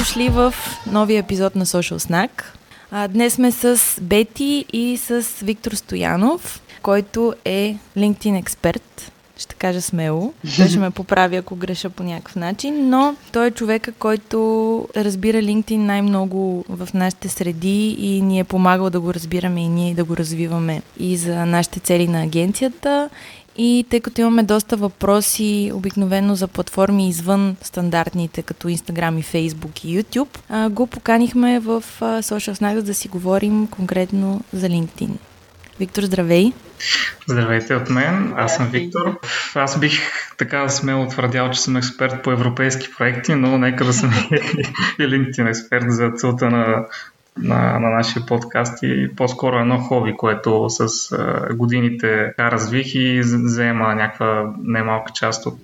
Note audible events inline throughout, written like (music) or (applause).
Дошли в новия епизод на Social Snack. А, днес сме с Бети и с Виктор Стоянов, който е LinkedIn експерт. Ще кажа смело. Той ще ме (laughs) поправи, ако греша по някакъв начин, но той е човека, който разбира LinkedIn най-много в нашите среди и ни е помагал да го разбираме и ние да го развиваме и за нашите цели на агенцията и тъй като имаме доста въпроси, обикновено за платформи извън стандартните, като Instagram и Facebook и YouTube, го поканихме в Social Snacks да си говорим конкретно за LinkedIn. Виктор, здравей! Здравейте от мен, аз съм Виктор. Аз бих така смело твърдял, че съм експерт по европейски проекти, но нека да съм (laughs) и LinkedIn експерт за целта на на, на нашия подкаст и по-скоро едно хоби, което с а, годините развих и заема някаква немалка част от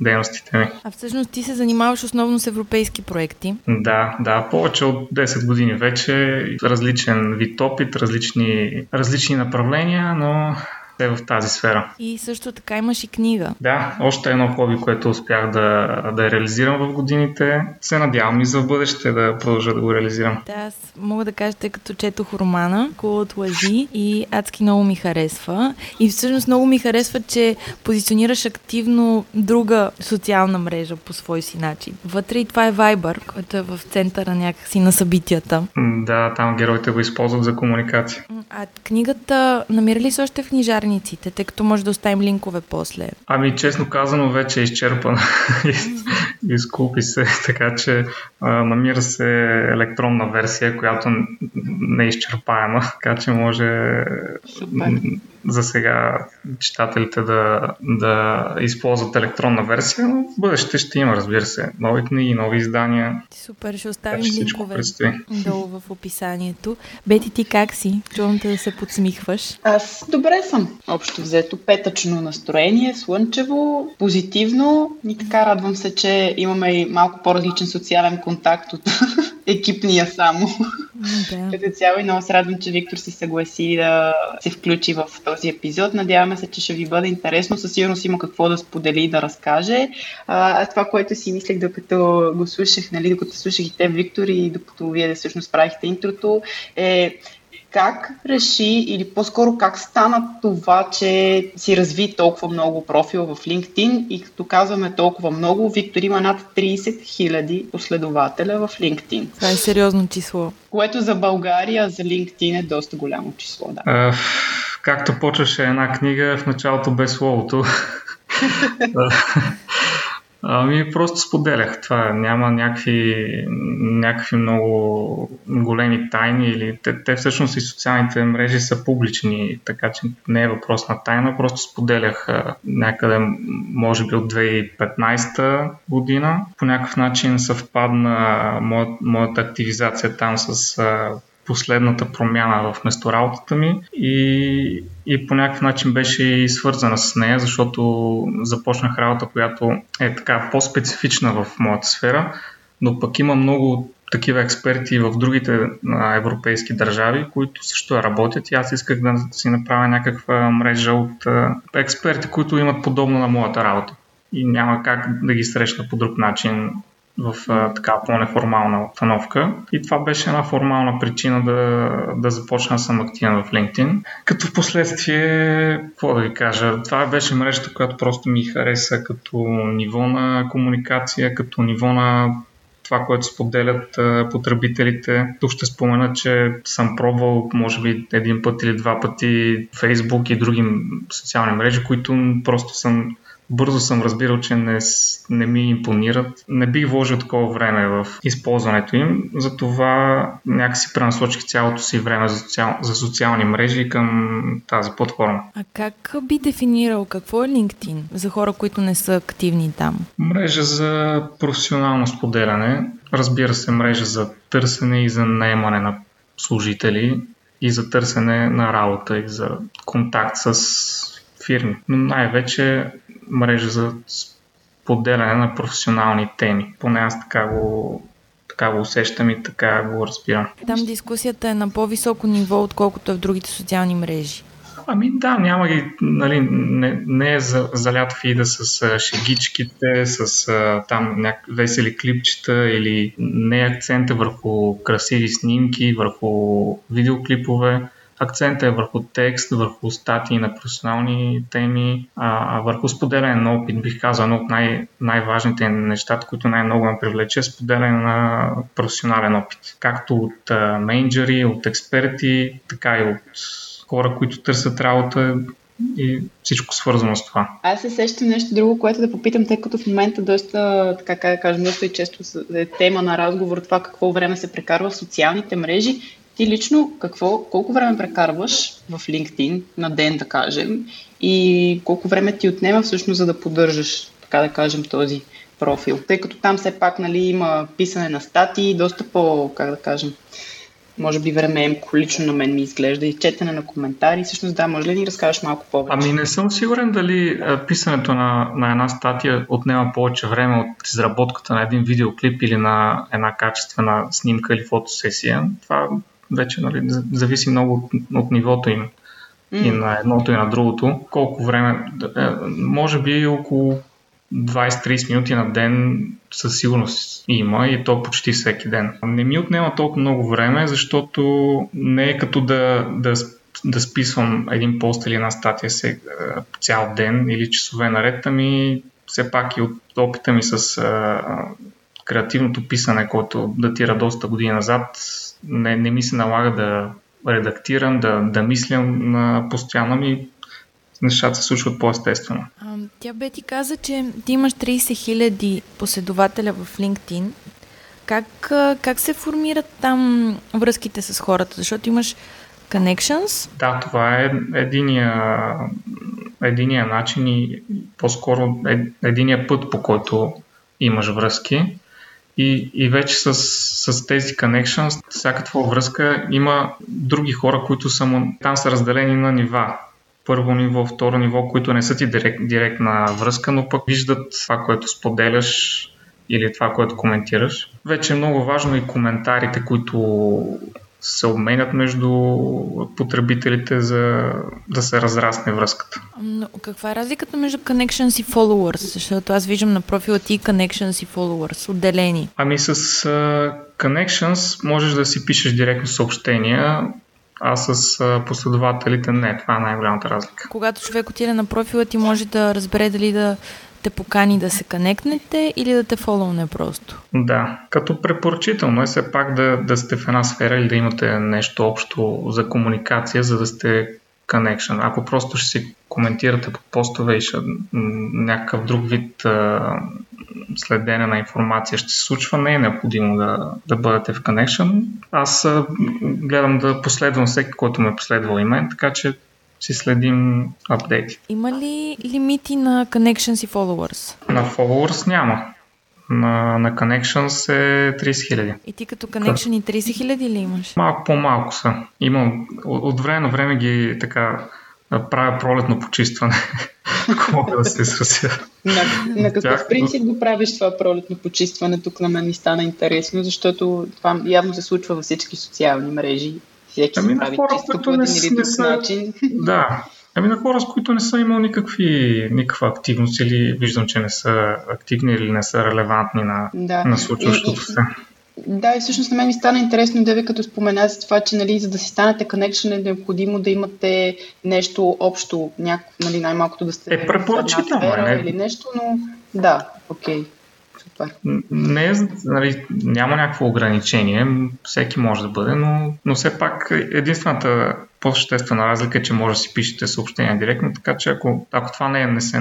дейностите ми. А всъщност ти се занимаваш основно с европейски проекти? Да, да, повече от 10 години вече. Различен вид опит, различни, различни направления, но е в тази сфера. И също така имаш и книга. Да, още едно хоби, което успях да, да реализирам в годините. Се надявам и за бъдеще да продължа да го реализирам. Да, аз мога да кажа, тъй като четох романа от лъжи и адски много ми харесва. И всъщност много ми харесва, че позиционираш активно друга социална мрежа по свой си начин. Вътре и това е Viber, който е в центъра някакси на събитията. Да, там героите го използват за комуникация. А книгата намира ли се още в книжарни страниците, тъй като може да оставим линкове после? Ами, честно казано, вече е изчерпана. (laughs) Изкупи се, (laughs) така че а, намира се електронна версия, която не е изчерпаема, (laughs) така че може Супер за сега читателите да, да използват електронна версия, но в бъдеще ще има, разбира се, нови книги, нови издания. Супер, ще оставим линкове долу в описанието. Бети, ти как си? Чувам те да се подсмихваш. Аз добре съм. Общо взето петъчно настроение, слънчево, позитивно и така радвам се, че имаме и малко по-различен социален контакт от (laughs) екипния само. Да. Като цяло и много се радвам, че Виктор се съгласи да се включи в този епизод. Надяваме се, че ще ви бъде интересно. Със сигурност има какво да сподели и да разкаже. А, това, което си мислех докато го слушах, нали, докато слушах и те, Виктор, и докато вие всъщност правихте интрото, е как реши или по-скоро как стана това, че си разви толкова много профил в LinkedIn и като казваме толкова много, Виктор има над 30 000 последователя в LinkedIn. Това е сериозно число. Което за България, за LinkedIn е доста голямо число, да. Uh, както почваше една книга, в началото без словото. (laughs) Ами просто споделях това. Няма някакви, някакви много големи тайни или те, те всъщност и социалните мрежи са публични, така че не е въпрос на тайна. Просто споделях някъде, може би от 2015 година. По някакъв начин съвпадна моят, моята активизация там с последната промяна в местоработата ми и, и по някакъв начин беше и свързана с нея, защото започнах работа, която е така по-специфична в моята сфера, но пък има много такива експерти в другите европейски държави, които също работят и аз исках да си направя някаква мрежа от експерти, които имат подобно на моята работа. И няма как да ги срещна по друг начин в а, така по-неформална обстановка. И това беше една формална причина да, да започна съм активен в LinkedIn. Като в последствие, какво да ви кажа, това беше мрежата, която просто ми хареса като ниво на комуникация, като ниво на това, което споделят потребителите. Тук ще спомена, че съм пробвал може би един път или два пъти Facebook и други социални мрежи, които просто съм бързо съм разбирал, че не, не ми импонират. Не бих вложил такова време в използването им, затова някакси пренасочих цялото си време за, социал, за социални мрежи към тази платформа. А как би дефинирал какво е LinkedIn за хора, които не са активни там? Мрежа за професионално споделяне, разбира се, мрежа за търсене и за наемане на служители и за търсене на работа и за контакт с фирми. Но най-вече мрежа за поделяне на професионални теми. Поне аз така го, така го усещам и така го разбирам. Там дискусията е на по-високо ниво, отколкото е в другите социални мрежи. Ами да, няма ги, нали, не, не е за, залят фида с а, шегичките, с а, там някакви весели клипчета или не е акцента върху красиви снимки, върху видеоклипове. Акцентът е върху текст, върху статии на професионални теми, а, върху споделяне на опит, бих казал, едно от най- най-важните нещата, които най-много ме привлече, е споделяне на професионален опит. Както от а, менеджери, от експерти, така и от хора, които търсят работа и всичко свързано с това. Аз се сещам нещо друго, което да попитам, тъй като в момента доста, така да кажем, доста и често е тема на разговор това какво време се прекарва в социалните мрежи. Ти лично какво, колко време прекарваш в LinkedIn на ден, да кажем, и колко време ти отнема всъщност за да поддържаш, така да кажем, този профил? Тъй като там все пак нали, има писане на статии, доста по, как да кажем, може би времеемко лично на мен ми изглежда и четене на коментари. Всъщност да, може ли да ни разкажеш малко повече? Ами не съм сигурен дали писането на, на една статия отнема повече време от изработката на един видеоклип или на една качествена снимка или фотосесия. Това вече нали, зависи много от, от нивото им mm. и на едното и на другото. Колко време, е, може би около 20-30 минути на ден със сигурност има и то почти всеки ден. Не ми отнема толкова много време, защото не е като да, да, да списвам един пост или една статия се, цял ден или часове наред, ами все пак и от опита ми с а, креативното писане, което датира доста години назад, не, не ми се налага да редактирам, да, да мислям на постоянно ми нещата се случват по-естествено. А, тя бе ти каза, че ти имаш 30 000 последователя в LinkedIn. Как, как се формират там връзките с хората? Защото имаш connections? Да, това е единия, единия начин и по-скоро е, единия път, по който имаш връзки. И, и вече с, с тези connections, всяка твоя връзка има други хора, които са, там са разделени на нива първо ниво, второ ниво, които не са ти директ, директна връзка, но пък виждат това, което споделяш или това, което коментираш. Вече е много важно и коментарите, които се обменят между потребителите, за да се разрасне връзката. Но каква е разликата между connections и followers? Защото аз виждам на профила ти connections и followers, отделени. Ами с uh, connections можеш да си пишеш директно съобщения, а с последователите не. Това е най-голямата разлика. Когато човек отиде на профила ти може да разбере дали да те покани да се канекнете или да те фоловне просто. Да, като препоръчително е все пак да, да сте в една сфера или да имате нещо общо за комуникация, за да сте connection. Ако просто ще си коментирате по постове и ще, някакъв друг вид а, следене на информация ще се случва, не е необходимо да, да бъдете в connection. Аз а, гледам да последвам всеки, който ме е последвал и мен, така че си следим апдейти. Има ли лимити на connections и followers? На followers няма. На, на Connections е 30 хиляди. И ти като Connection и 30 хиляди ли имаш? Малко по-малко са. Имам, от, от време на време ги така правя пролетно почистване, (laughs) ако мога да се изразя. На, на какъв принцип го правиш това пролетно почистване? Тук на мен ми стана интересно, защото това явно се случва във всички социални мрежи. Всеки ами, се прави хора, чисто по един или друг начин. Да, Ами на хора, с които не са имал никакви, никаква активност или виждам, че не са активни или не са релевантни на, да. на случващото се. Да, и всъщност на мен ми стана интересно да ви като спомена за това, че нали, за да си станете connection е необходимо да имате нещо общо, някакво, нали, най-малкото да сте е, препоръчително, е, не? или нещо, но да, окей. Okay. Супер. Не, нали, няма някакво ограничение, всеки може да бъде, но, но все пак единствената по-съществена разлика е, че може да си пишете съобщения директно, така че ако, ако това не е, не, се,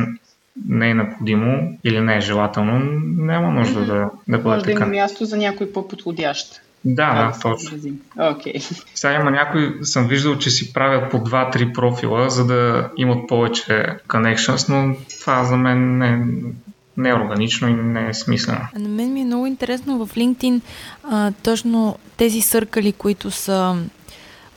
не е необходимо или не е желателно, няма нужда mm-hmm. да, да бъде Може така. да има място за някой по-подходящ. Да, да, точно. Okay. Сега има някои, съм виждал, че си правят по 2-3 профила, за да имат повече connections, но това за мен не, не е органично и не е смислено. На мен ми е много интересно в LinkedIn а, точно тези съркали, които са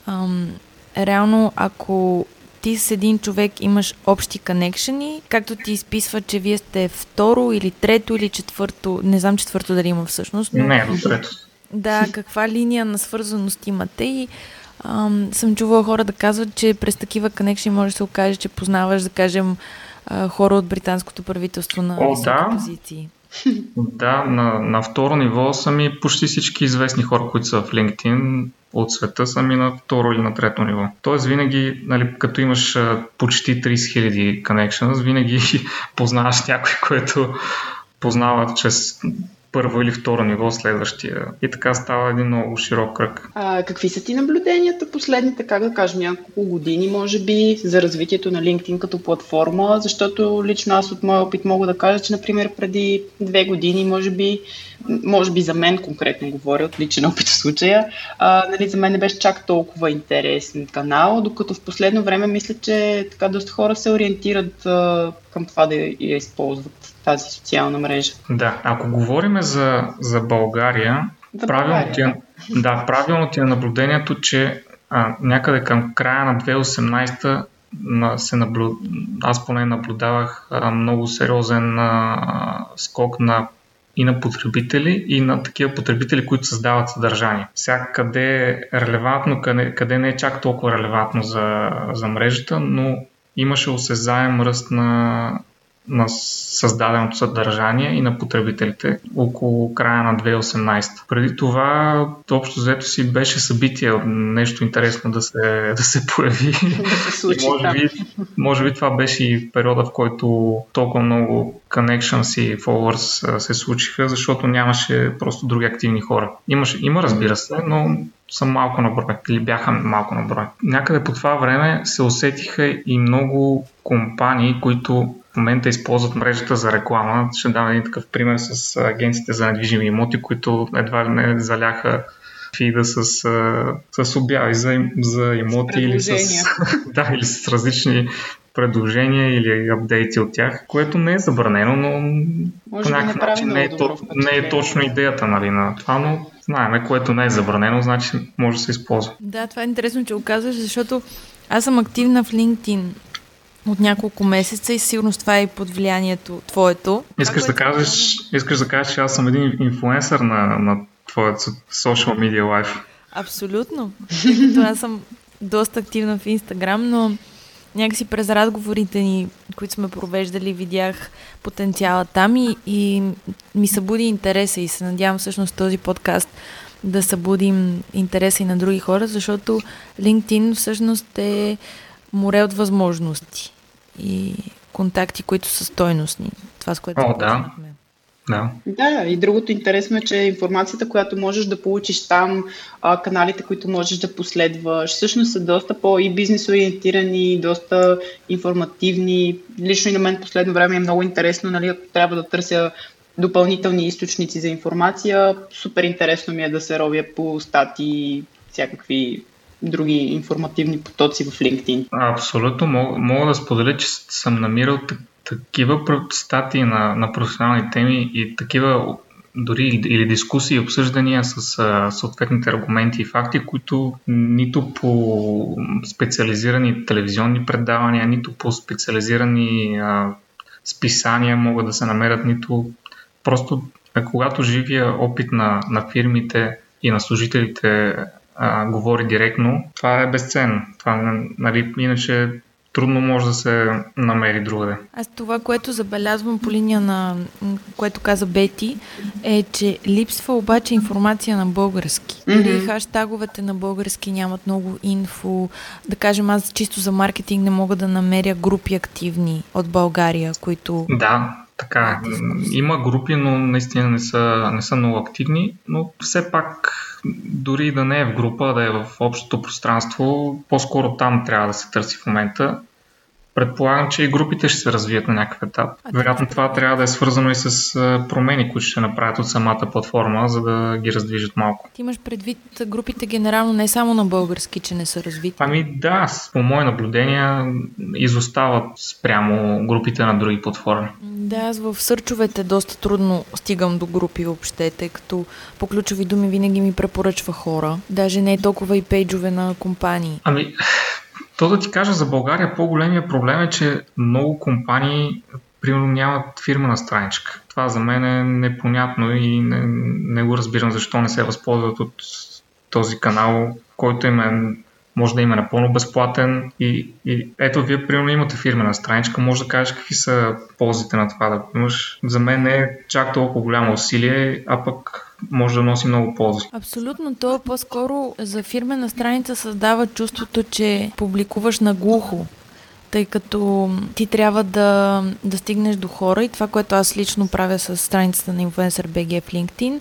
ам, реално ако ти с един човек имаш общи конекшени, както ти изписва, че вие сте второ или трето или четвърто, не знам четвърто дали има всъщност. Но... Не, до трето. Да, каква линия на свързаност имате и ам, съм чувала хора да казват, че през такива конекшни може да се окаже, че познаваш, да кажем, а, хора от британското правителство на О, да. позиции. Да, на, на второ ниво са ми почти всички известни хора, които са в LinkedIn от света са ми на второ или на трето ниво. Тоест винаги, нали, като имаш почти 30 000 connections, винаги (laughs) познаваш някой, който познава чрез първо или второ ниво следващия. И така става един много широк кръг. А, какви са ти наблюденията последните, как да кажем, няколко години, може би, за развитието на LinkedIn като платформа? Защото лично аз от моя опит мога да кажа, че, например, преди две години, може би, може би за мен конкретно говоря, от личен опит в случая, а, нали, за мен не беше чак толкова интересен канал, докато в последно време мисля, че така доста хора се ориентират а, към това да я използват тази социална мрежа. Да, ако говорим за, за България, За правилно ти, е, да, правилно ти е наблюдението, че а, някъде към края на 2018 на, се наблю... аз поне наблюдавах а, много сериозен а, скок на и на потребители, и на такива потребители, които създават съдържание. Сега къде е релевантно, къде, къде не е чак толкова релевантно за, за мрежата, но имаше осезаем ръст на, на създаденото съдържание и на потребителите около края на 2018. Преди това, общо взето си беше събитие, нещо интересно да се, да се появи. (laughs) да се случи И може, би, може би това беше и периода, в който толкова много connections и followers се случиха, защото нямаше просто други активни хора. Имаше, има, разбира се, но са малко на брой, или бяха малко на брой. Някъде по това време се усетиха и много компании, които в момента използват мрежата за реклама. Ще дам един такъв пример с агенциите за недвижими имоти, които едва ли не заляха фида с, с обяви за, за имоти или с, (laughs) да, или с различни предложения или апдейти от тях, което не е забранено, но Може по някакъв начин не е, то, не е точно идеята нали, на това, но знаеме, което не е забранено, значи може да се използва. Да, това е интересно, че го казваш, защото аз съм активна в LinkedIn от няколко месеца и сигурно това е и под влиянието твоето. Искаш Това, да кажеш, искаш да кажеш, че аз съм един инфлуенсър на, на твоят social media life. Абсолютно. Като аз съм доста активна в Инстаграм, но някакси през разговорите ни, които сме провеждали, видях потенциала там и, и ми събуди интереса и се надявам всъщност този подкаст да събудим интереса и на други хора, защото LinkedIn всъщност е море от възможности и контакти, които са стойностни. Това, с което О, да. Да. Да, и другото интересно е, че информацията, която можеш да получиш там, а, каналите, които можеш да последваш, всъщност са доста по- и бизнес ориентирани, доста информативни. Лично и на мен последно време е много интересно, нали, ако трябва да търся допълнителни източници за информация, супер интересно ми е да се ровя по статии, всякакви други информативни потоци в LinkedIn. Абсолютно. Мога, мога да споделя, че съм намирал так- такива статии на, на професионални теми и такива дори или, дискусии обсъждания с а, съответните аргументи и факти, които нито по специализирани телевизионни предавания, нито по специализирани а, списания могат да се намерят, нито просто когато живия опит на, на фирмите и на служителите а, говори директно, това е безценно. Това, нали, иначе трудно може да се намери другаде. Аз това, което забелязвам по линия на което каза Бети, е, че липсва обаче информация на български. Дори Мгм. хаштаговете на български нямат много инфо. Да кажем, аз чисто за маркетинг не мога да намеря групи активни от България, които... Да, така е. Има групи, но наистина не са, не са много активни, но все пак дори да не е в група, да е в общото пространство, по-скоро там трябва да се търси в момента. Предполагам, че и групите ще се развият на някакъв етап. Вероятно това трябва да е свързано и с промени, които ще направят от самата платформа, за да ги раздвижат малко. Ти имаш предвид групите генерално не само на български, че не са развити. Ами да, по мои наблюдения изостават спрямо групите на други платформи. Да, аз в сърчовете доста трудно стигам до групи въобще, тъй като по ключови думи винаги ми препоръчва хора. Даже не е толкова и пейджове на компании. Ами, то да ти кажа за България, по-големия проблем е, че много компании примерно нямат фирмена страничка. Това за мен е непонятно и не, не го разбирам защо не се възползват от този канал, който им е може да има напълно безплатен и, и ето вие примерно имате фирмена страничка, може да кажеш какви са ползите на това да го имаш. За мен не е чак толкова голямо усилие, а пък може да носи много ползи. Абсолютно, то по-скоро за фирмена страница създава чувството, че публикуваш на глухо тъй като ти трябва да, да стигнеш до хора и това, което аз лично правя с страницата на Influencer BG в LinkedIn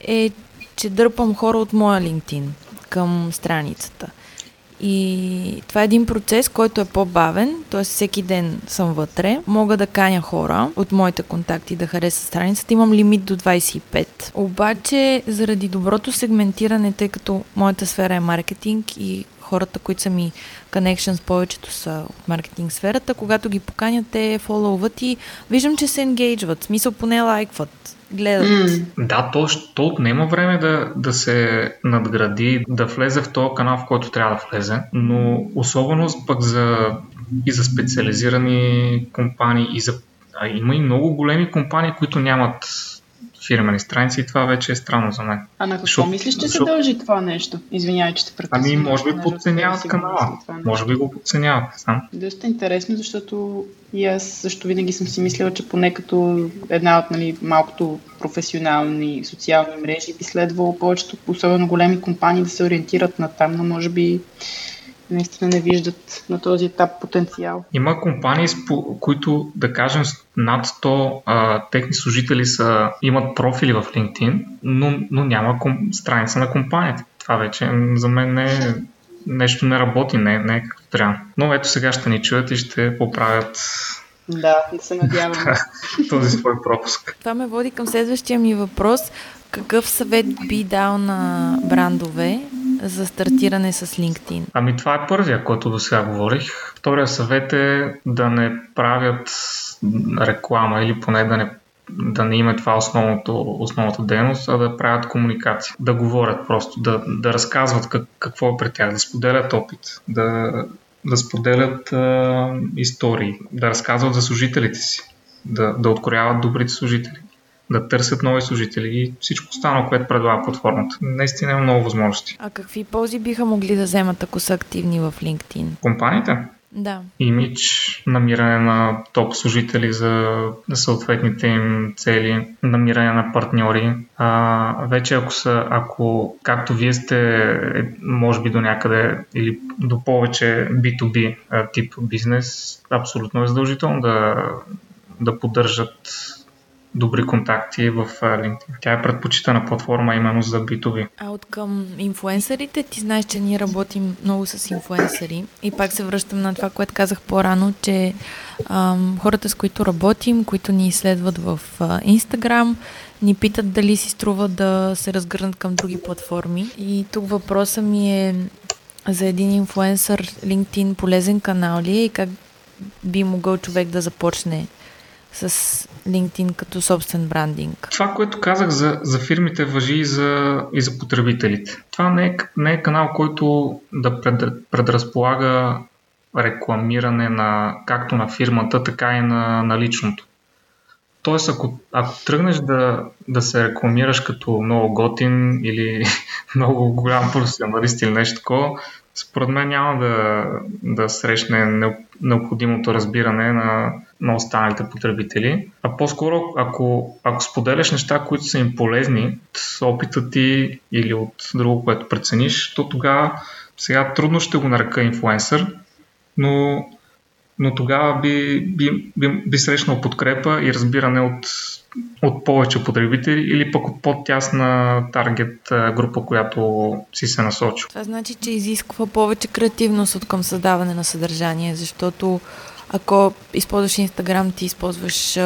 е, че дърпам хора от моя LinkedIn към страницата. И това е един процес, който е по-бавен, т.е. всеки ден съм вътре. Мога да каня хора от моите контакти да харесат страницата. Имам лимит до 25. Обаче, заради доброто сегментиране, тъй като моята сфера е маркетинг и хората, които са ми connections, повечето са от маркетинг сферата, когато ги поканят, те фоллоуват и виждам, че се енгейджват, смисъл поне лайкват, гледат. Mm. Да, то, то отнема време да, да се надгради, да влезе в този канал, в който трябва да влезе, но особено пък за, и за специализирани компании, и за а има и много големи компании, които нямат фирмени страници и това вече е странно за мен. А на какво Шо, мислиш, че се дължи това нещо? Извинявай, че те прекъсвам. Ами, може би подценяват канала. Може би го подценяват сам. Доста интересно, защото и аз също винаги съм си мислила, че поне като една от нали, малкото професионални социални мрежи би следвало повечето, особено големи компании, да се ориентират на там, но може би наистина не виждат на този етап потенциал. Има компании, които, да кажем, над 100 а, техни служители са, имат профили в LinkedIn, но, но няма ком, страница на компанията. Това вече за мен не е нещо не работи, не, не е както трябва. Но ето сега ще ни чуят и ще поправят да, да се надявам. (laughs) този свой пропуск. Това ме води към следващия ми въпрос. Какъв съвет би дал на брандове за стартиране с LinkedIn? Ами това е първия, който до сега говорих. Втория съвет е да не правят реклама или поне да не да не има това основното, основната дейност, а да правят комуникация, да говорят просто, да, да разказват как, какво е при тях, да споделят опит, да, да споделят а, истории, да разказват за служителите си, да, да открояват добрите служители да търсят нови служители и всичко останало, което предлага платформата. Наистина има много възможности. А какви ползи биха могли да вземат, ако са активни в LinkedIn? Компаниите? Да. Имидж, намиране на топ служители за съответните им цели, намиране на партньори. А, вече ако са, ако както вие сте, е, може би до някъде или до повече B2B тип бизнес, абсолютно е задължително да, да поддържат добри контакти в LinkedIn. Тя е предпочитана платформа именно за B2B. А от към инфуенсърите, ти знаеш, че ние работим много с инфуенсъри и пак се връщам на това, което казах по-рано, че ам, хората с които работим, които ни изследват в а, Instagram, ни питат дали си струва да се разгърнат към други платформи. И тук въпросът ми е за един инфуенсър LinkedIn полезен канал ли е и как би могъл човек да започне с LinkedIn като собствен брандинг? Това, което казах за, за фирмите, въжи и за, и за потребителите. Това не е, не е канал, който да пред, предразполага рекламиране на, както на фирмата, така и на, на личното. Тоест, ако, ако тръгнеш да, да се рекламираш като много готин или (laughs) много голям професионалист или нещо такова, според мен няма да, да срещне необходимото разбиране на, на останалите потребители. А по-скоро, ако, ако споделяш неща, които са им полезни от опита ти или от друго, което прецениш, то тогава сега трудно ще го нарека инфлуенсър, но, но тогава би, би, би, би срещнал подкрепа и разбиране от от повече потребители или пък от по-тясна таргет група, която си се насочи. Това значи, че изисква повече креативност от към създаване на съдържание, защото ако използваш Инстаграм, ти използваш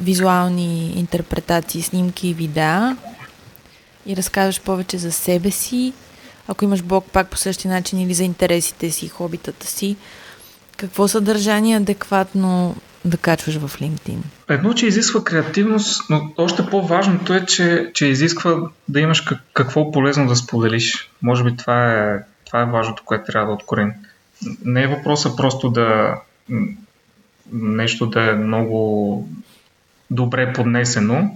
визуални интерпретации, снимки и видеа и разказваш повече за себе си. Ако имаш блог, пак по същия начин или за интересите си, хобитата си, какво съдържание адекватно да качваш в LinkedIn? Едно, че изисква креативност, но още по-важното е, че, че изисква да имаш какво полезно да споделиш. Може би това е, това е важното, което трябва да откорим. Не е въпроса просто да нещо да е много добре поднесено,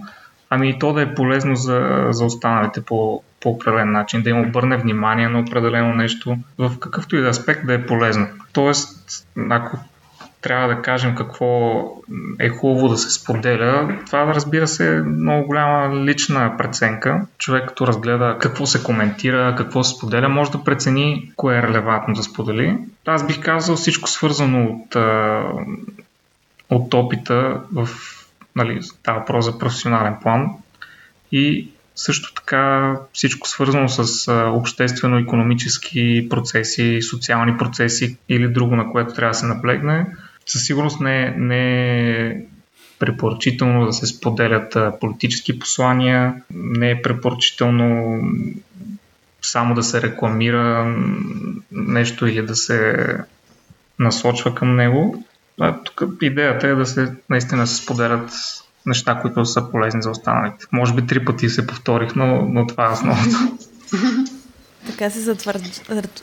ами и то да е полезно за, за останалите по, по определен начин, да им обърне внимание на определено нещо, в какъвто и да аспект да е полезно. Тоест, ако трябва да кажем какво е хубаво да се споделя, това разбира се е много голяма лична преценка. Човек като разгледа какво се коментира, какво се споделя, може да прецени кое е релевантно да сподели. Аз бих казал всичко свързано от, от опита в нали, тази въпрос за професионален план и също така всичко свързано с обществено-економически процеси, социални процеси или друго, на което трябва да се наблегне, със сигурност не, не е препоръчително да се споделят политически послания, не е препоръчително само да се рекламира нещо или да се насочва към него. А, тук идеята е да се наистина се споделят неща, които са полезни за останалите. Може би три пъти се повторих, но, но това е основното. (laughs) Така се затвърж...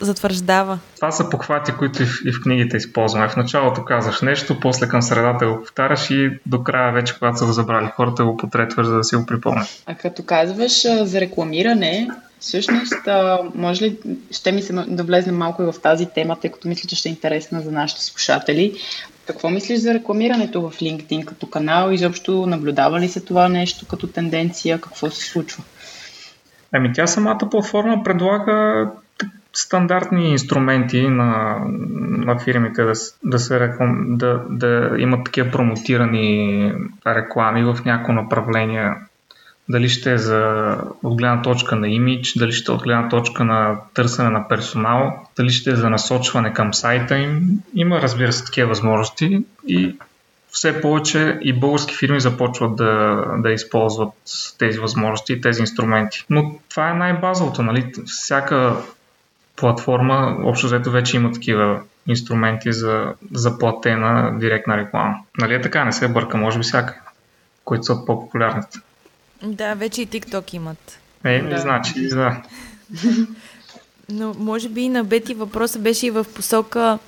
затвърждава. Това са похвати, които и в, и в книгите използваме. В началото казваш нещо, после към средата го повтаряш и до края вече, когато са го забрали хората, го потретваш, за да си го припомнят. А като казваш за рекламиране, всъщност, може ли, ще ми се да влезем малко и в тази тема, тъй като мисля, че ще е интересна за нашите слушатели. Какво мислиш за рекламирането в LinkedIn като канал? Изобщо наблюдава ли се това нещо като тенденция? Какво се случва? Ами тя самата платформа предлага стандартни инструменти на, на фирмите да, да, се реклам, да, да имат такива промотирани реклами в някои направления. Дали ще е за от гледна точка на имидж, дали ще е от гледна точка на търсене на персонал, дали ще е за насочване към сайта им. Има, разбира се, такива възможности и все повече и български фирми започват да, да използват тези възможности и тези инструменти. Но това е най-базовото, нали? Всяка платформа, общо взето вече има такива инструменти за, за платена директна реклама. Нали е така? Не се бърка, може би всяка, които са по-популярните. Да, вече и TikTok имат. Е, да. значи, да. (laughs) Но може би и на Бети въпросът беше и в посока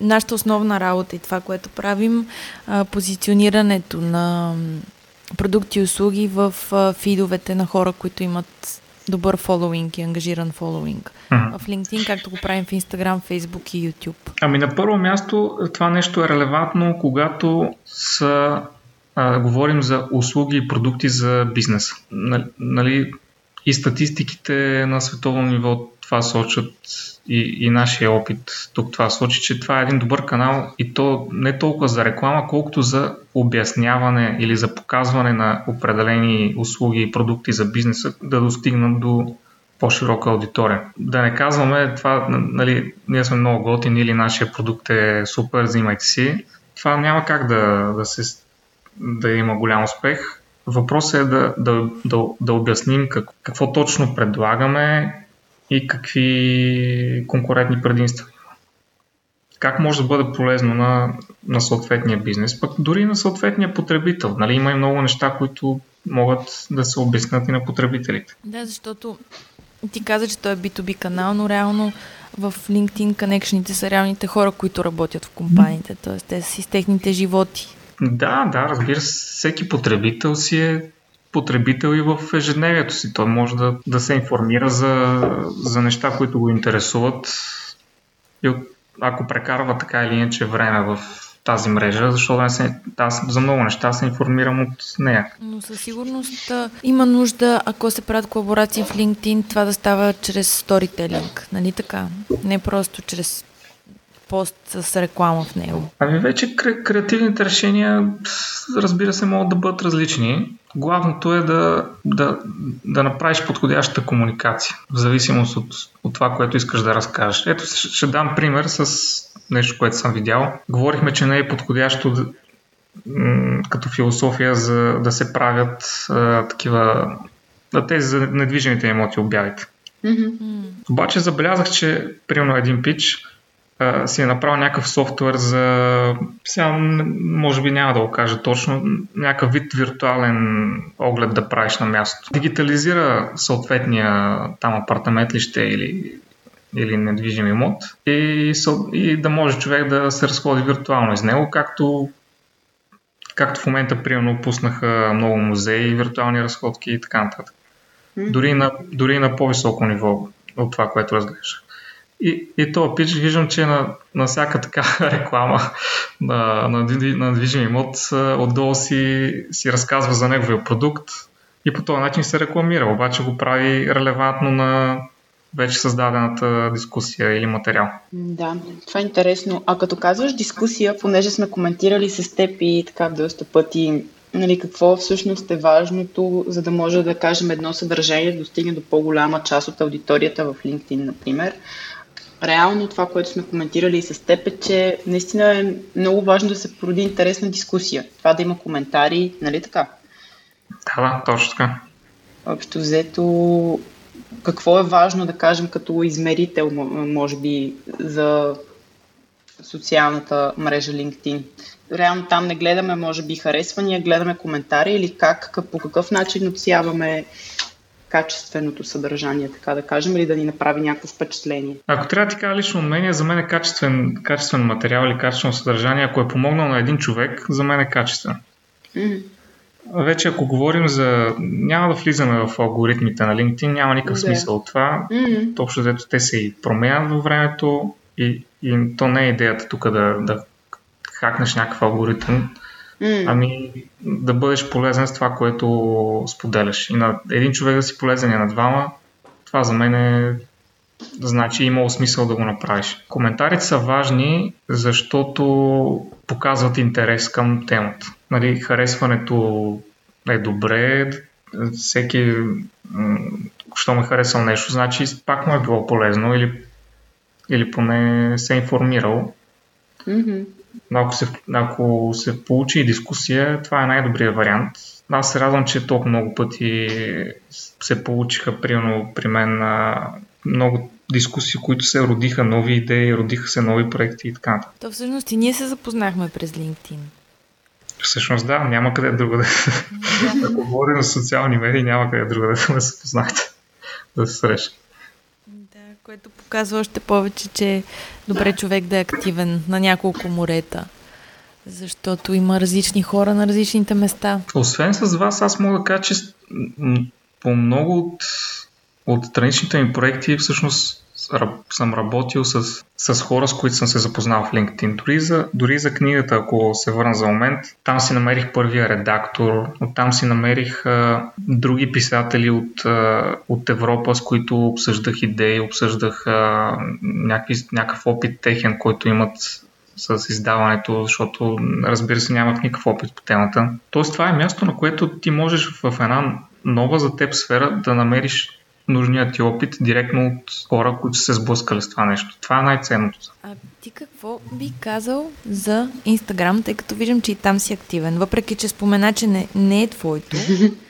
нашата основна работа и това, което правим, позиционирането на продукти и услуги в фидовете на хора, които имат добър фолуинг и ангажиран фолуинг. Mm-hmm. В LinkedIn, както го правим в Instagram, Facebook и YouTube. Ами на първо място това нещо е релевантно, когато са, а, говорим за услуги и продукти за бизнес. Нали, и статистиките на световно ниво това сочат и, и нашия опит тук това сочи, че това е един добър канал и то не толкова за реклама, колкото за обясняване или за показване на определени услуги и продукти за бизнеса да достигнат до по-широка аудитория. Да не казваме това, нали, ние сме много готини или нашия продукт е супер, взимайте си. Това няма как да, да, се, да има голям успех. Въпросът е да, да, да, да обясним как, какво точно предлагаме, и какви конкурентни предимства. Как може да бъде полезно на, на съответния бизнес, пък дори на съответния потребител. Нали, има и много неща, които могат да се обяснят и на потребителите. Да, защото ти каза, че той е B2B канал, но реално в LinkedIn конекшените са реалните хора, които работят в компаниите, т.е. те са с техните животи. Да, да, разбира се, всеки потребител си е потребител и в ежедневието си. Той може да, да се информира за, за неща, които го интересуват и ако прекарва така или иначе време в тази мрежа, защото аз, аз за много неща се информирам от нея. Но със сигурност има нужда, ако се правят колаборации в LinkedIn, това да става чрез сторителинг, нали така? Не просто чрез пост с реклама в него? Ами вече кре- креативните решения, разбира се, могат да бъдат различни. Главното е да, да, да направиш подходящата комуникация, в зависимост от, от това, което искаш да разкажеш. Ето, ще, ще дам пример с нещо, което съм видял. Говорихме, че не е подходящо да, м- като философия за да се правят а, такива да тези за недвижимите имоти обявите. Mm-hmm. Обаче забелязах, че примерно един пич а, си е направил някакъв софтуер за, сега може би няма да го кажа точно, някакъв вид виртуален оглед да правиш на място. Дигитализира съответния там апартамент ли ще или или недвижим имот и, и да може човек да се разходи виртуално из него, както както в момента, примерно, пуснаха много музеи, виртуални разходки и така нататък. Дори на, дори на по-високо ниво от това, което разглеждах. И, и то пич виждам, че на, на всяка така (laughs) реклама на, на, на движим имот отдолу си, си разказва за неговия продукт и по този начин се рекламира, обаче го прави релевантно на вече създадената дискусия или материал. Да, това е интересно. А като казваш дискусия, понеже сме коментирали с теб и така доста пъти, нали, какво всъщност е важното, за да може да кажем едно съдържание да достигне до по-голяма част от аудиторията в LinkedIn, например. Реално това, което сме коментирали и с теб е, че наистина е много важно да се породи интересна дискусия. Това да има коментари, нали така? Да, да, точно така. Общо взето, какво е важно да кажем като измерител, може би, за социалната мрежа LinkedIn? Реално там не гледаме, може би, харесвания, гледаме коментари или как, по какъв начин отсяваме качественото съдържание, така да кажем, или да ни направи някакво впечатление. Ако трябва кажа лично мнение, за мен е качествен, качествен материал или качествено съдържание, ако е помогнал на един човек, за мен е качествен. Mm-hmm. Вече ако говорим за... Няма да влизаме в алгоритмите на LinkedIn, няма никакъв да. смисъл от това. Mm-hmm. Общо взето те се и променят във времето и, и то не е идеята тук да, да хакнеш някакъв алгоритъм, mm. ами да бъдеш полезен с това, което споделяш. И на един човек да си полезен и на двама, това за мен е значи имало смисъл да го направиш. Коментарите са важни, защото показват интерес към темата. Нали, харесването е добре, всеки, що ме харесал нещо, значи пак му е било полезно или, или поне се е информирал. Mm-hmm. Ако се, ако се получи дискусия, това е най-добрият вариант. Аз се радвам, че толкова много пъти се получиха, примерно при мен, много дискусии, които се родиха нови идеи, родиха се нови проекти и така нататък. То всъщност и ние се запознахме през LinkedIn. Всъщност да, няма къде друго да... (laughs) Ако говорим за социални медии, няма къде друго да се познахте, да се среща. Което показва още повече, че е добре човек да е активен на няколко морета. Защото има различни хора на различните места. Освен с вас, аз мога да кажа, че по много от, от страничните ми проекти всъщност съм работил с, с хора, с които съм се запознал в LinkedIn. Дори за, дори за книгата, ако се върна за момент, там си намерих първия редактор, оттам си намерих а, други писатели от, а, от Европа, с които обсъждах идеи, обсъждах а, някакви, някакъв опит техен, който имат с издаването, защото разбира се нямах никакъв опит по темата. Тоест това е място, на което ти можеш в една нова за теб сфера да намериш нужният ти опит директно от хора, които са се сблъскали с това нещо. Това е най-ценното. А ти какво би казал за Инстаграм, тъй като виждам, че и там си активен, въпреки че спомена, че не, не е твоето.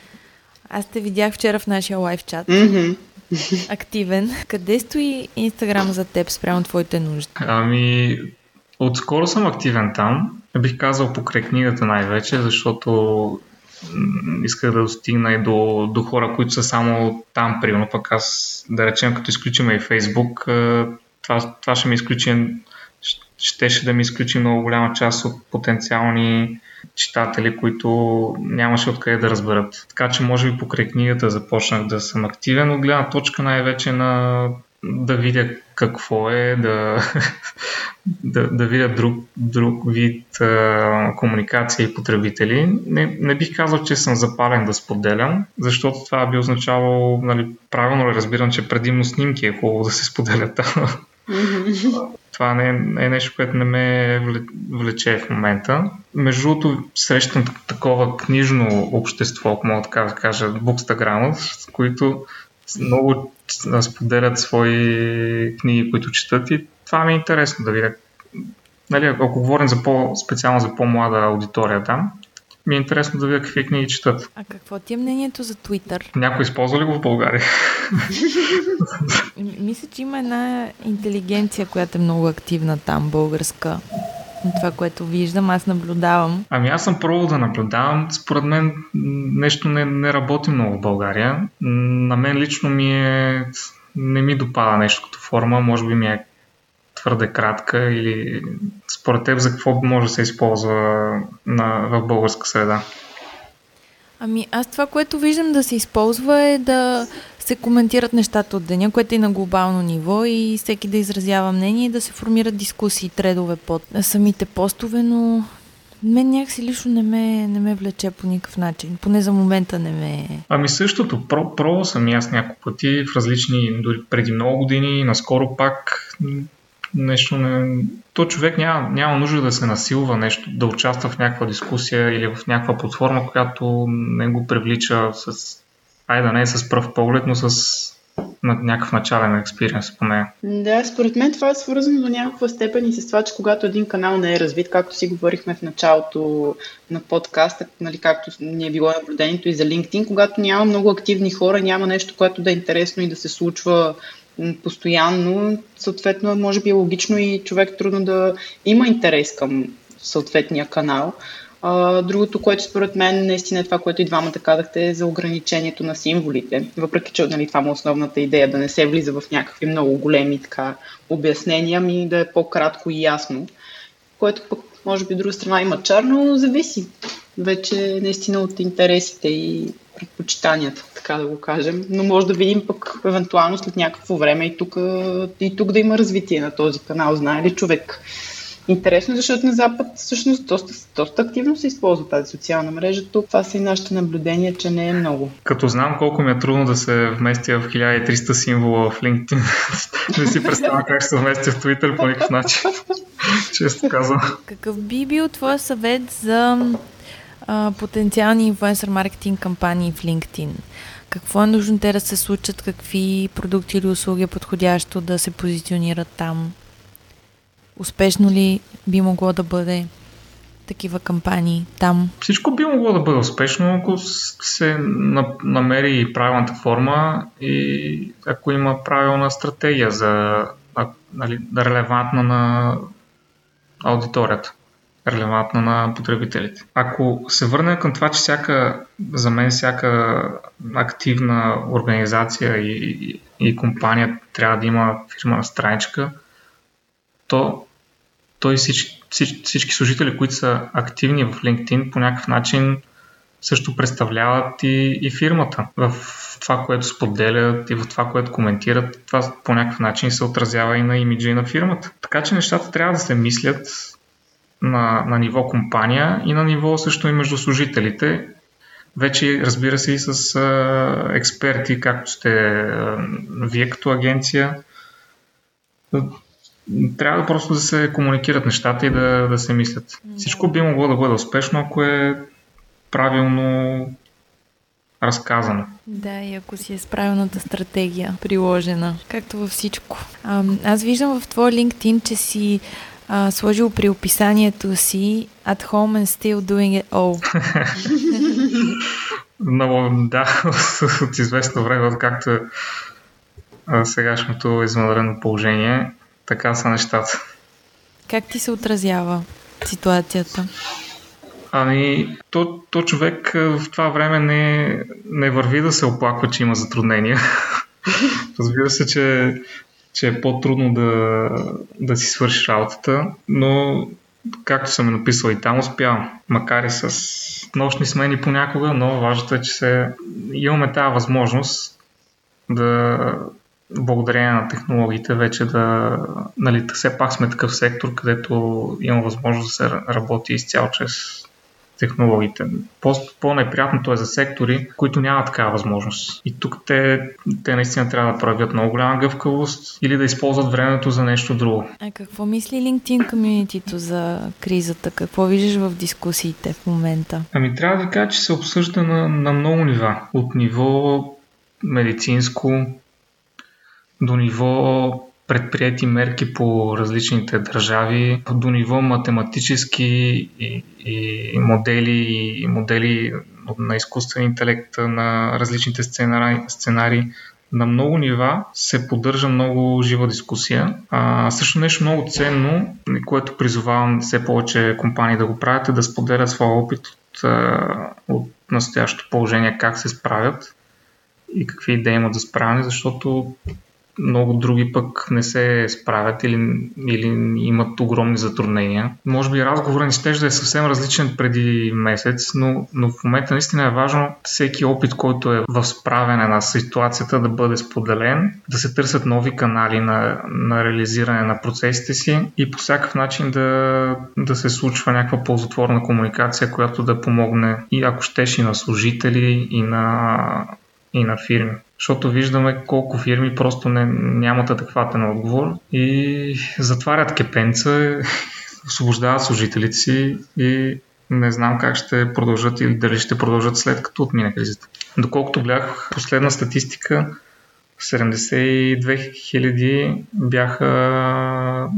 (laughs) Аз те видях вчера в нашия лайв чат. (laughs) Активен. Къде стои Инстаграм за теб спрямо твоите нужди? Ами, отскоро съм активен там. Бих казал покрай книгата най-вече, защото исках да достигна и до, до хора, които са само там, примерно, пък аз, да речем, като изключим и Фейсбук, това, това ще ми изключи, щеше да ми изключи много голяма част от потенциални читатели, които нямаше откъде да разберат. Така че може би покрай книгата започнах да съм активен от гледна точка най-вече на да видя какво е, да, (laughs) да, да видя друг, друг вид а, комуникация и потребители. Не, не бих казал, че съм запален да споделям, защото това би означавало, нали, правилно ли разбирам, че предимно снимки е хубаво да се споделят (laughs) това не е, е нещо, което не ме влече в момента. Между другото, срещам такова книжно общество, ако мога така да кажа, букстаграмът, които много споделят свои книги, които четат и това ми е интересно да видя. Нали, ако говорим за по, специално за по-млада аудитория там, ми е интересно да видя какви книги четат. А какво ти е мнението за Twitter? Някой използва ли го в България? (laughs) Мисля, че има една интелигенция, която е много активна там, българска това, което виждам, аз наблюдавам. Ами аз съм пробвал да наблюдавам. Според мен нещо не, не работи много в България. На мен лично ми е... не ми допада нещо като форма. Може би ми е твърде кратка или според теб за какво може да се използва на, в българска среда? Ами аз това, което виждам да се използва е да се коментират нещата от деня, което е на глобално ниво и всеки да изразява мнение и да се формират дискусии, тредове под самите постове, но мен някакси лично не ме, не ме влече по никакъв начин. Поне за момента не ме... Ами същото. Про, пробвал съм и аз няколко пъти в различни, дори преди много години, наскоро пак нещо не... То човек няма, няма нужда да се насилва нещо, да участва в някаква дискусия или в някаква платформа, която не го привлича с... Айде да не е с пръв поглед, но с на някакъв начален експириенс по нея. Да, според мен това е свързано до някаква степен и с това, че когато един канал не е развит, както си говорихме в началото на подкаста, нали, както ни е било наблюдението и за LinkedIn, когато няма много активни хора, няма нещо, което да е интересно и да се случва постоянно, съответно може би е логично и човек трудно да има интерес към съответния канал. А, другото, което според мен наистина е това, което и двамата казахте, е за ограничението на символите. Въпреки, че нали, това е основната идея, да не се влиза в някакви много големи така, обяснения, ми да е по-кратко и ясно. Което пък, може би, друга страна има черно, зависи вече наистина от интересите и предпочитанията, така да го кажем. Но може да видим пък евентуално след някакво време и тук, и тук да има развитие на този канал. Знае ли човек Интересно, защото на Запад всъщност доста, доста активно се използва тази социална мрежа. Тук това са и нашите наблюдения, че не е много. Като знам колко ми е трудно да се вместя в 1300 символа в LinkedIn, (laughs) не си представя как ще се вместя в Twitter по никакъв начин. (laughs) Често казвам. Какъв би бил твой съвет за а, потенциални инфлуенсър маркетинг кампании в LinkedIn? Какво е нужно те да се случат? Какви продукти или услуги е подходящо да се позиционират там? Успешно ли би могло да бъде такива кампании там? Всичко би могло да бъде успешно, ако се намери правилната форма и ако има правилна стратегия за нали, релевантна на аудиторията, релевантна на потребителите. Ако се върнем към това, че всяка, за мен всяка активна организация и, и, и компания трябва да има фирма страничка, то той всички, всички, служители, които са активни в LinkedIn, по някакъв начин също представляват и, и фирмата в това, което споделят и в това, което коментират. Това по някакъв начин се отразява и на имиджа и на фирмата. Така че нещата трябва да се мислят на, на ниво компания и на ниво също и между служителите. Вече, разбира се, и с а, експерти, както сте а, вие като агенция трябва просто да се комуникират нещата и да, да се мислят. Всичко би могло да бъде успешно, ако е правилно разказано. Да, и ако си е с правилната стратегия приложена, както във всичко. А, аз виждам в твоя LinkedIn, че си а, сложил при описанието си at home and still doing it all. (laughs) Много, да, от известно време, както е сегашното извънредно положение, така са нещата. Как ти се отразява ситуацията? Ами, то, то човек в това време не, не върви да се оплаква, че има затруднения. (laughs) Разбира се, че, че е по-трудно да, да си свършиш работата, но както съм написал и там успявам. Макар и с нощни смени понякога, но важното е, че се, имаме тази възможност да, благодарение на технологиите вече да, нали, все пак сме такъв сектор, където има възможност да се работи изцяло чрез технологиите. По- по-неприятното е за сектори, които нямат такава възможност. И тук те, те наистина трябва да правят много голяма гъвкавост или да използват времето за нещо друго. А какво мисли LinkedIn комьюнитито за кризата? Какво виждаш в дискусиите в момента? Ами трябва да кажа, че се обсъжда на, на много нива. От ниво медицинско, до ниво предприяти мерки по различните държави, до ниво математически и, и модели, и модели на изкуствен интелект на различните сценари, сценари. На много нива се поддържа много жива дискусия. А, също нещо много ценно, което призовавам все повече компании да го правят, е да споделят своя опит от, от настоящото положение, как се справят и какви идеи имат за справяне, защото много други пък не се справят или, или имат огромни затруднения. Може би разговорът ни ще да е съвсем различен преди месец, но, но в момента наистина е важно всеки опит, който е в справяне на ситуацията да бъде споделен, да се търсят нови канали на, на реализиране на процесите си и по всякакъв начин да, да се случва някаква ползотворна комуникация, която да помогне и ако щеш и на служители, и на, и на фирми защото виждаме колко фирми просто не, нямат адекватен отговор и затварят кепенца, (laughs) освобождават служителите си и не знам как ще продължат или дали ще продължат след като отмине кризата. Доколкото гледах последна статистика, 72 хиляди бяха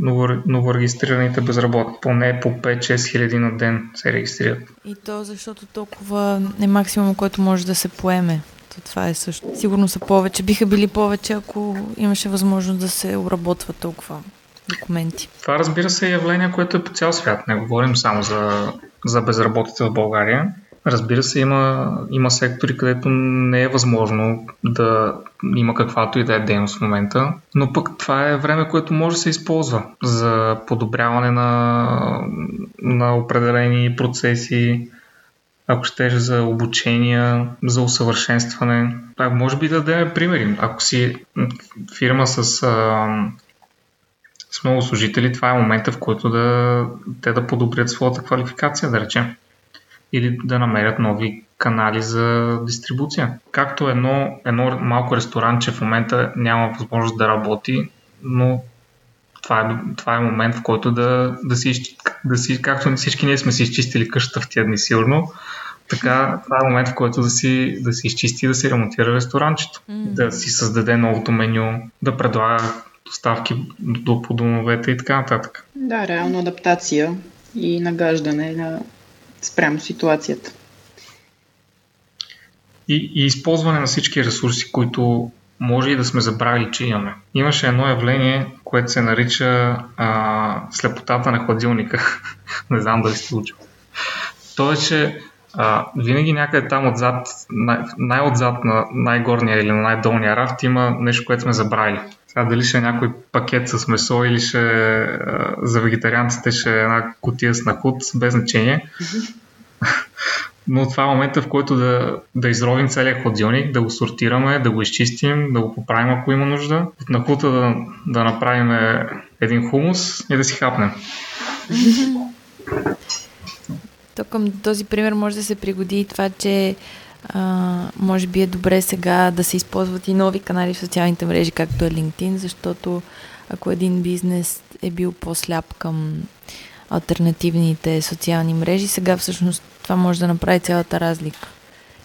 новорегистрираните безработни. Поне по 5-6 хиляди на ден се регистрират. И то защото толкова е максимум, който може да се поеме. То това е също. Сигурно са повече. Биха били повече, ако имаше възможност да се обработват толкова документи. Това разбира се е явление, което е по цял свят. Не говорим само за, за безработица в България. Разбира се, има, има сектори, където не е възможно да има каквато и да е дейност в момента, но пък това е време, което може да се използва за подобряване на, на определени процеси, ако щеш за обучения, за усъвършенстване. Так, може би да дадем примери. Ако си фирма с, а, с много служители, това е момента, в който да, те да подобрят своята квалификация, да речем. Или да намерят нови канали за дистрибуция. Както едно, едно малко ресторанче в момента няма възможност да работи, но това е, това е момент, в който да, да, си, да си, както всички ние сме си изчистили къщата в тия дни сигурно, така това е момент, в който да си, да си изчисти и да си ремонтира ресторанчето, mm. да си създаде новото меню, да предлага доставки до, по домовете и така нататък. Да, реално адаптация и нагаждане на спрямо ситуацията. И, и използване на всички ресурси, които може и да сме забравили, че имаме. Имаше едно явление, което се нарича а, слепотата на хладилника. (laughs) Не знам дали сте учил. То е, че а, винаги някъде там отзад, най- най-отзад на най-горния или на най-долния рафт има нещо, което сме забравили. Сега дали ще е някой пакет с месо или ще а, за вегетарианците ще е една котия с нахуд, без значение. Но това е момента, в който да, да изровим целият хладилник, да го сортираме, да го изчистим, да го поправим, ако има нужда. От нахута да, да направим един хумус и да си хапнем. То към този пример може да се пригоди и това, че а, може би е добре сега да се използват и нови канали в социалните мрежи, както е LinkedIn, защото ако един бизнес е бил по-сляп към альтернативните социални мрежи, сега всъщност това може да направи цялата разлика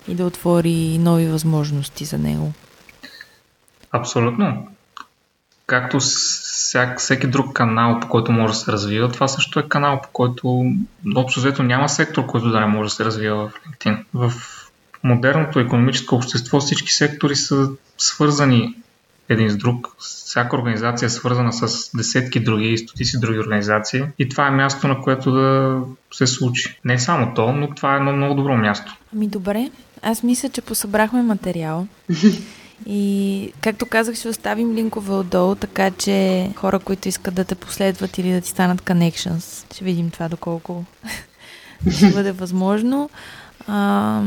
и да отвори нови възможности за него. Абсолютно. Както всяк, всеки друг канал, по който може да се развива, това също е канал, по който общо взето няма сектор, който да не може да се развива в LinkedIn. В модерното економическо общество всички сектори са свързани един с друг. Всяка организация е свързана с десетки други и стотици други организации и това е място, на което да се случи. Не само то, но това е едно много добро място. Ами добре, аз мисля, че посъбрахме материал. (laughs) И, както казах, ще оставим линкове отдолу, така че хора, които искат да те последват или да ти станат connections, ще видим това доколко (laughs) ще бъде възможно. А,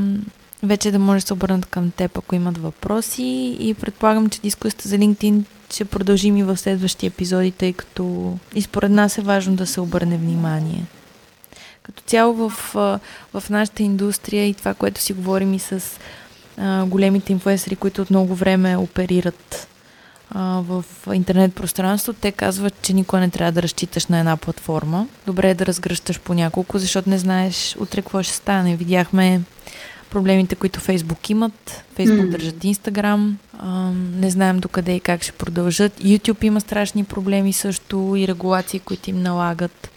вече да може да се обърнат към теб, ако имат въпроси и предполагам, че дискусията за LinkedIn ще продължим и в следващия епизоди, тъй като и според нас е важно да се обърне внимание. Като цяло в, в нашата индустрия и това, което си говорим и с а, големите инфуенсери, които от много време оперират а, в интернет пространство, те казват, че никога не трябва да разчиташ на една платформа. Добре е да разгръщаш по няколко, защото не знаеш утре какво ще стане. Видяхме проблемите, които Фейсбук имат. Фейсбук mm. държат Инстаграм. Не знаем докъде и как ще продължат. YouTube има страшни проблеми също и регулации, които им налагат.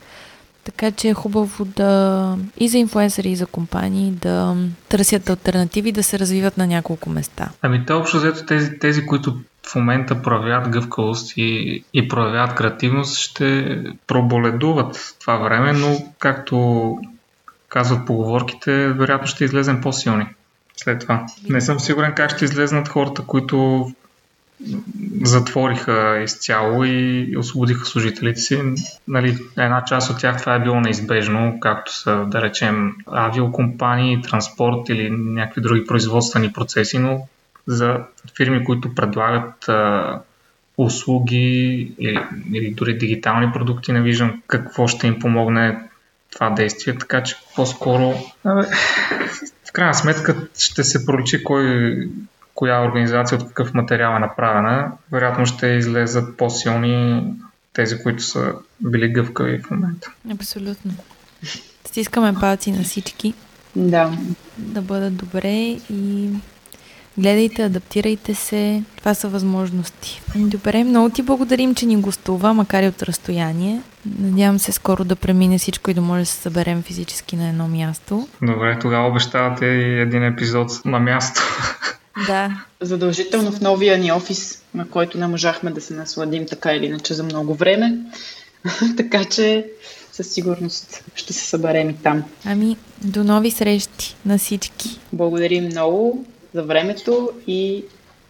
Така че е хубаво да и за инфуенсъри, и за компании да търсят альтернативи да се развиват на няколко места. Ами те общо взето тези, тези, които в момента проявяват гъвкавост и, и проявяват креативност, ще проболедуват това време, но както казват поговорките, вероятно ще излезем по-силни след това. Не съм сигурен как ще излезнат хората, които затвориха изцяло и освободиха служителите си. Нали, една част от тях това е било неизбежно, както са, да речем, авиокомпании, транспорт или някакви други производствени процеси, но за фирми, които предлагат а, услуги или, или дори дигитални продукти, не виждам какво ще им помогне това действие, така че по-скоро в крайна сметка ще се проличи кой, коя организация от какъв материал е направена. Вероятно ще излезат по-силни тези, които са били гъвкави в момента. Абсолютно. Стискаме палци на всички. Да. Да бъдат добре и Гледайте, адаптирайте се. Това са възможности. Добре, много ти благодарим, че ни гостува, макар и от разстояние. Надявам се скоро да премине всичко и да може да се съберем физически на едно място. Добре, тогава обещавате и един епизод на място. (laughs) Да. Задължително в новия ни офис, на който не можахме да се насладим така или иначе за много време. (laughs) така че със сигурност ще се съберем и там. Ами, до нови срещи на всички. Благодарим много за времето и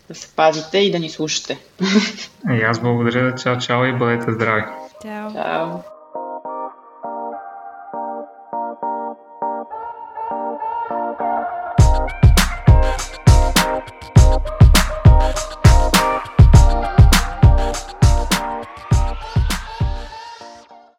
да се пазите и да ни слушате. (laughs) И аз благодаря. Чао, чао и бъдете здрави. Чао. Чао.